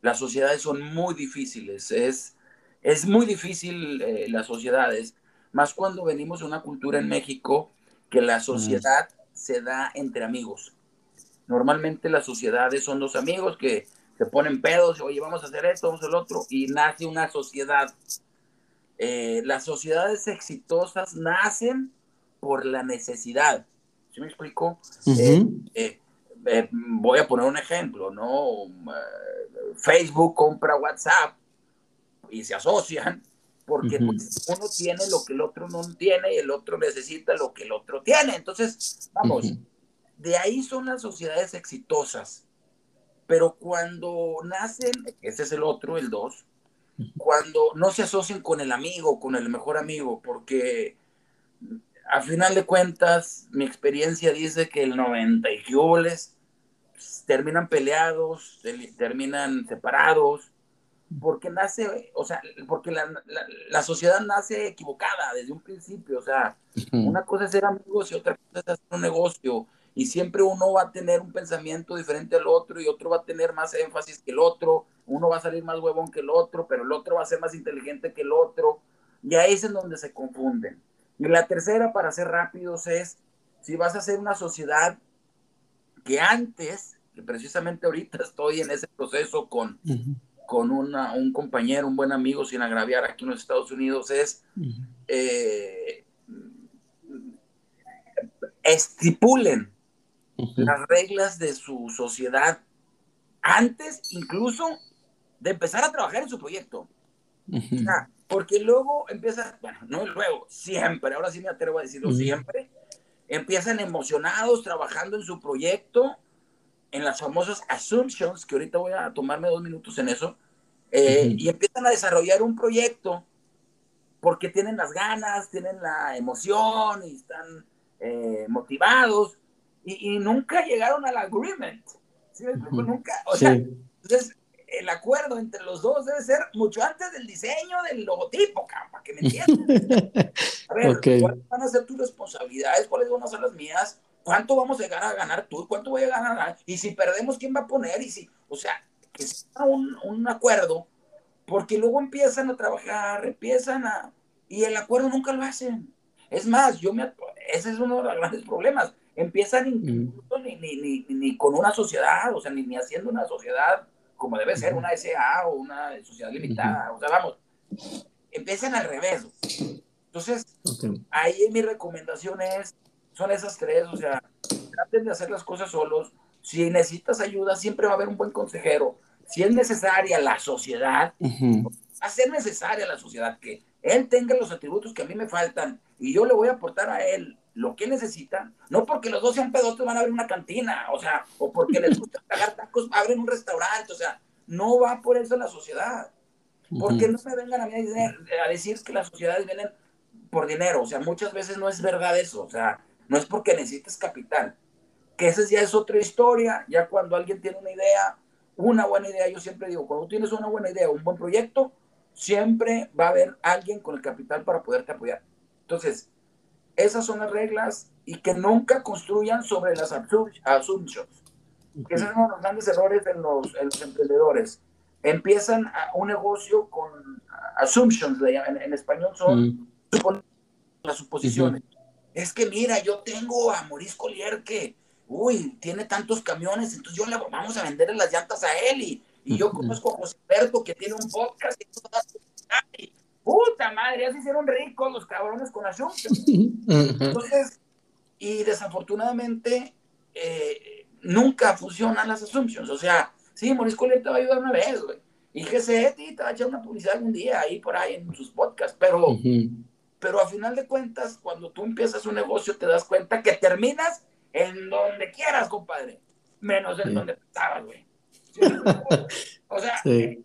Las sociedades son muy difíciles, es, es muy difícil eh, las sociedades, más cuando venimos de una cultura en México que la sociedad se da entre amigos. Normalmente las sociedades son los amigos que se ponen pedos, oye, vamos a hacer esto, vamos a hacer lo otro, y nace una sociedad. Eh, las sociedades exitosas nacen por la necesidad me explico? Eh, eh, eh, voy a poner un ejemplo, ¿no? Facebook compra WhatsApp y se asocian porque pues, uno tiene lo que el otro no tiene y el otro necesita lo que el otro tiene. Entonces, vamos, de ahí son las sociedades exitosas. Pero cuando nacen, ese es el otro, el dos, cuando no se asocian con el amigo, con el mejor amigo, porque a final de cuentas, mi experiencia dice que el 90 y pues, terminan peleados, terminan separados, porque nace, o sea, porque la, sociedad nace equivocada desde un principio, o sea, una cosa es ser amigos y otra cosa es hacer un negocio, y siempre uno va a tener un pensamiento diferente al otro y otro va a tener más énfasis que el otro, uno va a salir más huevón que el otro, pero el otro va a ser más inteligente que el otro, y ahí es en donde se confunden. Y la tercera, para ser rápidos, es si vas a hacer una sociedad que antes, que precisamente ahorita estoy en ese proceso con, con un compañero, un buen amigo, sin agraviar aquí en los Estados Unidos, es eh, estipulen las reglas de su sociedad antes incluso de empezar a trabajar en su proyecto. Porque luego empieza, bueno, no luego, siempre, ahora sí me atrevo a decirlo siempre, empiezan emocionados trabajando en su proyecto, en las famosas assumptions, que ahorita voy a tomarme dos minutos en eso, eh, y empiezan a desarrollar un proyecto porque tienen las ganas, tienen la emoción y están eh, motivados y, nunca llegaron al agreement. ¿sí? Nunca, o sea, entonces el acuerdo entre los dos debe ser mucho antes del diseño del logotipo, para que me entiendan. A ver, ¿cuáles van a ser tus responsabilidades? ¿Cuáles van a ser las mías? ¿cuánto vamos a llegar a ganar tú? ¿Cuánto voy a ganar? Y si perdemos, ¿quién va a poner? Y si, o sea, que sea un, un acuerdo, porque luego empiezan a trabajar, empiezan a, y el acuerdo nunca lo hacen. Es más, yo me, ese es uno de los grandes problemas. Empiezan incluso ni, ni, ni, ni, con una sociedad, o sea, ni, ni haciendo una sociedad como debe ser, una SA o una sociedad limitada, o sea, vamos, empiezan al revés. Entonces, ahí mi recomendación es, son esas tres, o sea, traten de hacer las cosas solos. Si necesitas ayuda, siempre va a haber un buen consejero. Si es necesaria la sociedad, va a ser necesaria la sociedad que él tenga los atributos que a mí me faltan y yo le voy a aportar a él lo que necesita, no porque los dos sean pedotes van a abrir una cantina, o sea, o porque les gusta pagar tacos, abren un restaurante, o sea, no va por eso la sociedad. Porque no me vengan a mí a decir que las sociedades vienen por dinero, o sea, muchas veces no es verdad eso, o sea, no es porque necesites capital, que esa ya es otra historia, ya cuando alguien tiene una idea, una buena idea, yo siempre digo, cuando tienes una buena idea, un buen proyecto, siempre va a haber alguien con el capital para poderte apoyar. Entonces, esas son las reglas y que nunca construyan sobre las assumptions. Que esos son los grandes errores en los, los emprendedores. Empiezan a un negocio con assumptions, en, español son las suposiciones. Es que mira, yo tengo a Maurice Collier que, uy, tiene tantos camiones, entonces yo le vamos a vender las llantas a él y, y yo conozco a José Alberto que tiene un podcast y, puta madre, ya se hicieron ricos los cabrones con Assumption. Entonces, y desafortunadamente, eh, nunca funcionan las assumptions. O sea, sí, Maurice Collier te va a ayudar una vez, güey. Y GC te va a echar una publicidad algún día ahí por ahí en sus podcasts, pero, pero a final de cuentas, cuando tú empiezas un negocio, te das cuenta que terminas en donde quieras, compadre, menos en donde estabas, güey. o sea, eh,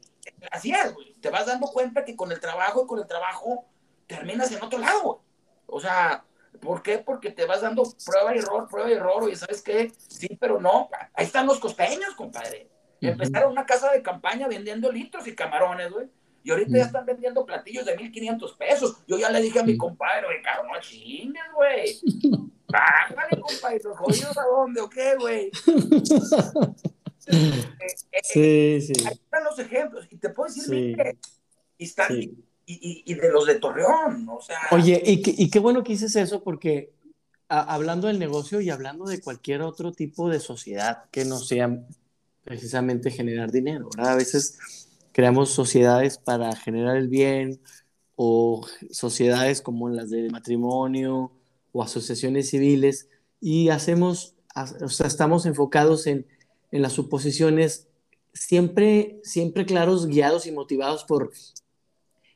así es, güey. Te vas dando cuenta que con el trabajo y con el trabajo terminas en otro lado. O sea, ¿por qué? Porque te vas dando prueba y error, prueba y error, y ¿sabes qué? Sí, pero no. Ahí están los costeños, compadre. Empezaron una casa de campaña vendiendo litros y camarones, güey. Y ahorita ya están vendiendo platillos de 1500 pesos. Yo ya le dije a mi compadre, güey, caro, no chingues, güey. Bájale, compadre, los jodidos a dónde, ¿o qué, güey? Eh, eh, sí, sí. Ahí están los ejemplos. Y te puedo decir, y, están, y, de los de Torreón, o sea. Oye, y, qué bueno que dices eso, porque hablando del negocio y hablando de cualquier otro tipo de sociedad que no sea precisamente generar dinero, A veces creamos sociedades para generar el bien o sociedades como las de matrimonio o asociaciones civiles y hacemos, o sea, estamos enfocados en en las suposiciones, siempre, siempre claros, guiados y motivados por,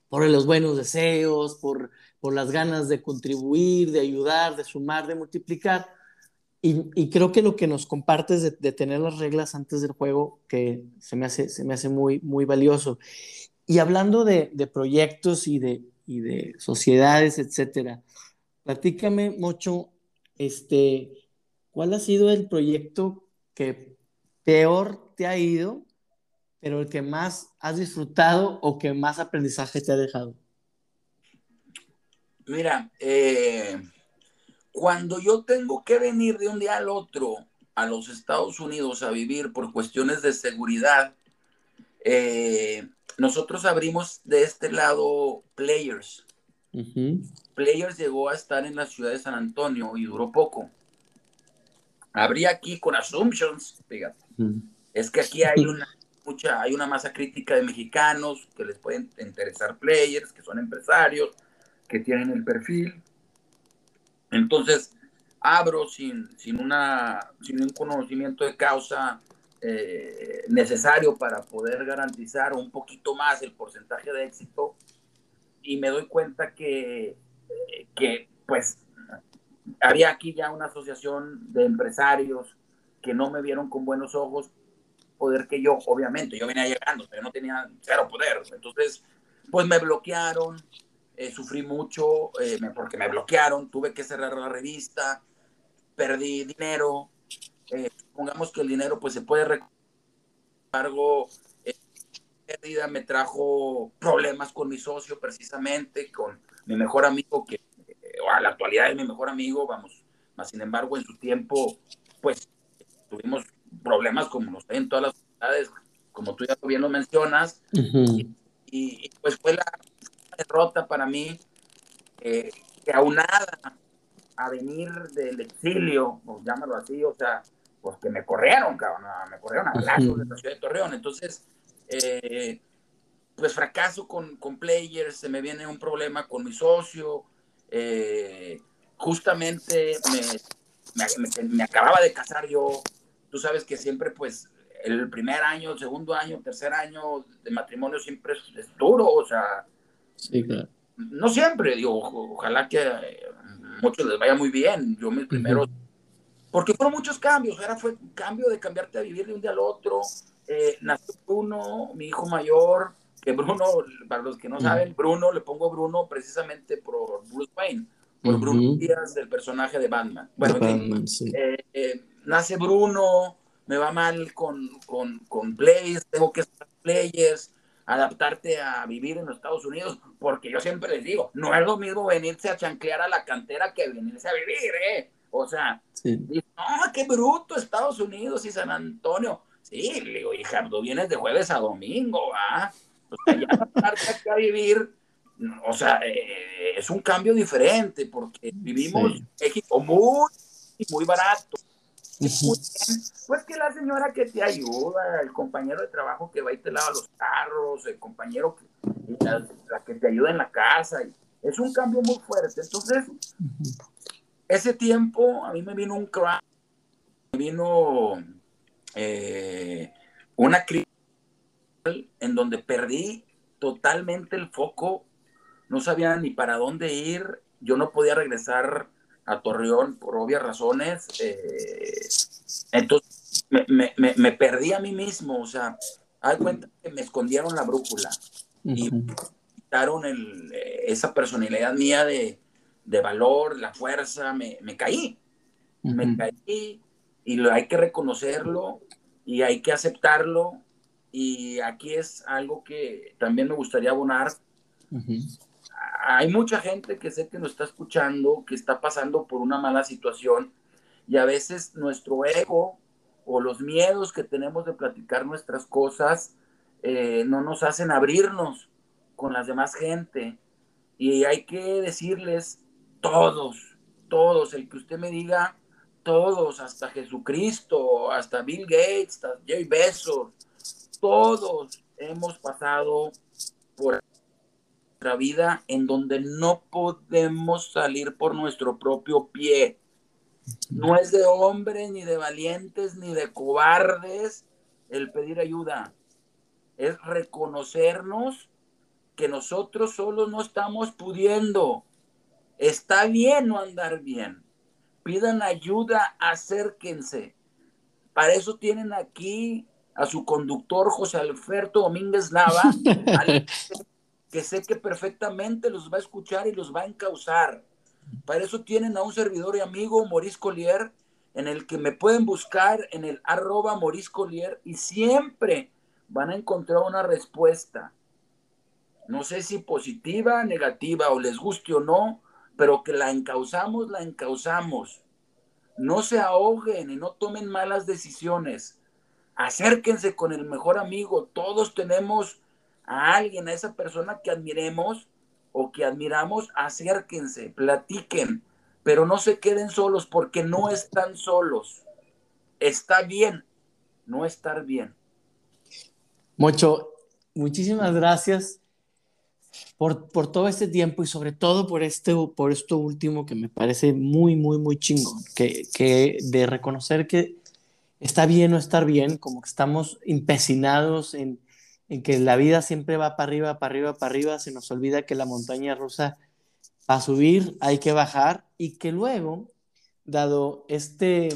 por los buenos deseos, por, por las ganas de contribuir, de ayudar, de sumar, de multiplicar. Y, creo que lo que nos compartes de, de, tener las reglas antes del juego, que se me hace, se me hace muy, muy valioso. Y hablando de, de proyectos y de, y de sociedades, etcétera, platícame mucho, este, ¿cuál ha sido el proyecto que peor te ha ido, pero el que más has disfrutado o que más aprendizaje te ha dejado? Mira, eh, cuando yo tengo que venir de un día al otro a los Estados Unidos a vivir por cuestiones de seguridad, eh, nosotros abrimos de este lado Players. Players llegó a estar en la ciudad de San Antonio y duró poco. Habría aquí con Assumptions, fíjate. Es que aquí hay una, mucha, hay una masa crítica de mexicanos que les pueden interesar players, que son empresarios, que tienen el perfil. Entonces, abro sin, sin, una, sin un conocimiento de causa eh, necesario para poder garantizar un poquito más el porcentaje de éxito y me doy cuenta que, eh, que pues había aquí ya una asociación de empresarios que no me vieron con buenos ojos, poder que yo, obviamente, yo venía llegando, pero no tenía cero poder. Entonces, pues me bloquearon, eh, sufrí mucho eh, porque me bloquearon, tuve que cerrar la revista, perdí dinero. Eh, supongamos que el dinero pues se puede recuperar. embargo, pérdida me trajo problemas con mi socio precisamente, con mi mejor amigo que a la actualidad es mi mejor amigo, vamos, Mas, sin embargo, en su tiempo, pues, tuvimos problemas como los hay en todas las ciudades, como tú ya bien lo mencionas, y, pues fue la derrota para mí, eh, que aunada a venir del exilio, pues llámalo así, o sea, pues que me corrieron, cabrón, me corrieron a plazos de la ciudad de Torreón. Entonces, eh, pues fracaso con, con players, se me viene un problema con mi socio, eh, justamente me, me, acababa de casar yo, tú sabes que siempre pues el primer año, el segundo año, tercer año de matrimonio siempre es, duro, o sea, sí, claro. no siempre, digo, ojalá que muchos les vaya muy bien. Yo mis primeros, porque fueron muchos cambios, era fue un cambio de cambiarte a vivir de un día al otro. Eh, nació Bruno, mi hijo mayor, que Bruno, para los que no saben, Bruno, le pongo Bruno precisamente por Bruce Wayne, por Bruno Díaz del personaje de Batman. Bueno, eh, eh, nace Bruno, me va mal con, con, con players, tengo que estar players, adaptarte a vivir en los Estados Unidos, porque yo siempre les digo, no es lo mismo venirse a chanclear a la cantera que venirse a vivir, ¿eh? O sea, no, qué bruto Estados Unidos y San Antonio. Sí, le digo, hija, tú vienes de jueves a domingo, ¿ah? O sea, ya adaptarte a vivir, o sea, eh, es un cambio diferente, porque vivimos en México muy, muy barato pues que la señora que te ayuda, el compañero de trabajo que va y te lava los carros, el compañero que, la, que te ayuda en la casa. es un cambio muy fuerte. Entonces, ese tiempo a mí me vino un crash, me vino eh, una crisis en donde perdí totalmente el foco, no sabía ni para dónde ir, yo no podía regresar a Torreón por obvias razones. Eh, entonces me, me, me, perdí a mí mismo, o sea, hay cuenta que me escondieron la brújula y quitaron el, eh, esa personalidad mía de, de valor, la fuerza, me, me caí, me caí y lo, hay que reconocerlo y hay que aceptarlo y aquí es algo que también me gustaría abonar hay mucha gente que sé que nos está escuchando, que está pasando por una mala situación y a veces nuestro ego o los miedos que tenemos de platicar nuestras cosas eh, no nos hacen abrirnos con las demás gente. Y hay que decirles todos, todos, el que usted me diga, todos, hasta Jesucristo, hasta Bill Gates, hasta Jay Bezos, todos hemos pasado por nuestra vida en donde no podemos salir por nuestro propio pie. No es de hombres, ni de valientes, ni de cobardes el pedir ayuda. Es reconocernos que nosotros solos no estamos pudiendo. Está bien no andar bien. Pidan ayuda, acérquense. Para eso tienen aquí a su conductor José Alberto Domínguez Nava, que sé que perfectamente los va a escuchar y los va a encauzar. Para eso tienen a un servidor y amigo, Maurice Collier, en el que me pueden buscar en el arroba Maurice Collier y siempre van a encontrar una respuesta. No sé si positiva, negativa o les guste o no, pero que la encauzamos, la encauzamos. No se ahoguen y no tomen malas decisiones. Acérquense con el mejor amigo. Todos tenemos a alguien, a esa persona que admiremos o que admiramos, acérquense, platiquen, pero no se queden solos porque no están solos. Está bien no estar bien. Mucho, muchísimas gracias por, por, todo este tiempo y sobre todo por, este, por esto último que me parece muy, muy, muy chingón, que, que de reconocer que está bien no estar bien, como que estamos empecinados en en que la vida siempre va para arriba, para arriba, para arriba, se nos olvida que la montaña rusa, para subir hay que bajar y que luego, dado este,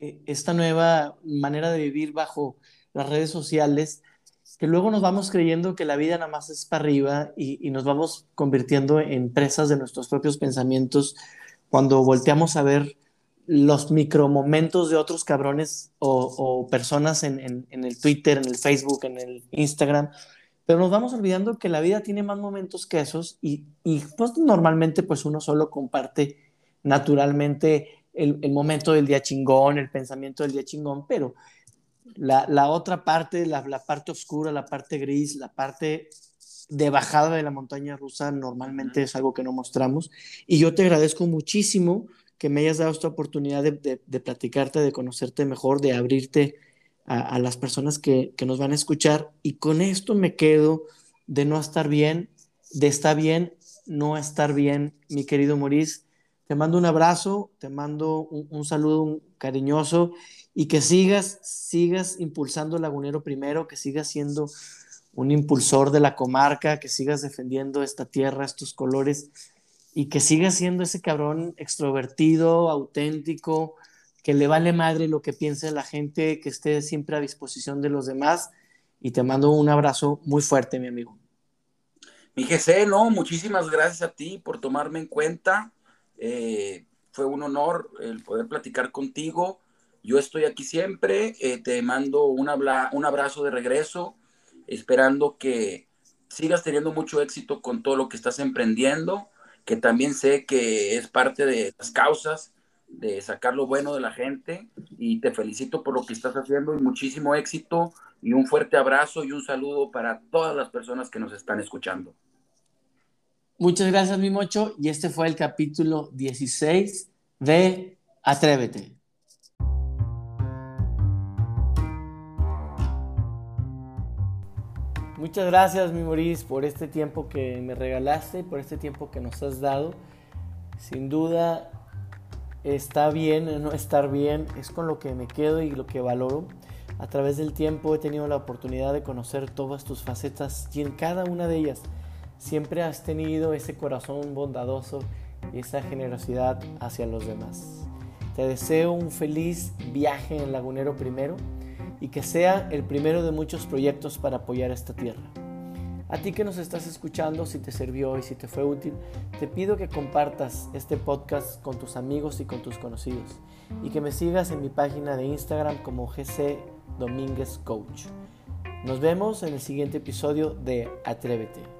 e, esta nueva manera de vivir bajo las redes sociales, que luego nos vamos creyendo que la vida nada más es para arriba y, nos vamos convirtiendo en presas de nuestros propios pensamientos cuando volteamos a ver los micromomentos de otros cabrones o, personas en, el Twitter, en el Facebook, en el Instagram, pero nos vamos olvidando que la vida tiene más momentos que esos y, pues normalmente pues uno solo comparte naturalmente el, momento del día chingón, el pensamiento del día chingón, pero la, otra parte, la, la, parte oscura, la parte gris, la parte de bajada de la montaña rusa normalmente es algo que no mostramos. Y yo te agradezco muchísimo que me hayas dado esta oportunidad de, platicarte, de conocerte mejor, de abrirte a, las personas que, nos van a escuchar. Y con esto me quedo de no estar bien, de estar bien, no estar bien, mi querido Maurice. Te mando un abrazo, te mando un, un saludo cariñoso y que sigas, sigas impulsando Lagunero primero, que sigas siendo un impulsor de la comarca, que sigas defendiendo esta tierra, estos colores, y que sigas siendo ese cabrón extrovertido, auténtico, que le vale madre lo que piense la gente, que esté siempre a disposición de los demás. Y te mando un abrazo muy fuerte, mi amigo. Mi GC, no, muchísimas gracias a ti por tomarme en cuenta. Eh, fue un honor el poder platicar contigo. Yo estoy aquí siempre. Eh, te mando un, un abrazo de regreso esperando que sigas teniendo mucho éxito con todo lo que estás emprendiendo, que también sé que es parte de las causas de sacar lo bueno de la gente y te felicito por lo que estás haciendo y muchísimo éxito y un fuerte abrazo y un saludo para todas las personas que nos están escuchando. Muchas gracias, mi mocho, y este fue el capítulo 16 de Atrévete. Muchas gracias, mi Moris, por este tiempo que me regalaste, por este tiempo que nos has dado. Sin duda, está bien no estar bien, es con lo que me quedo y lo que valoro. A través del tiempo he tenido la oportunidad de conocer todas tus facetas y en cada una de ellas siempre has tenido ese corazón bondadoso y esa generosidad hacia los demás. Te deseo un feliz viaje en Lagunero primero y que sea el primero de muchos proyectos para apoyar esta tierra. A ti que nos estás escuchando, si te sirvió y si te fue útil, te pido que compartas este podcast con tus amigos y con tus conocidos y que me sigas en mi página de Instagram como GC Domínguez Coach. Nos vemos en el siguiente episodio de Atrévete.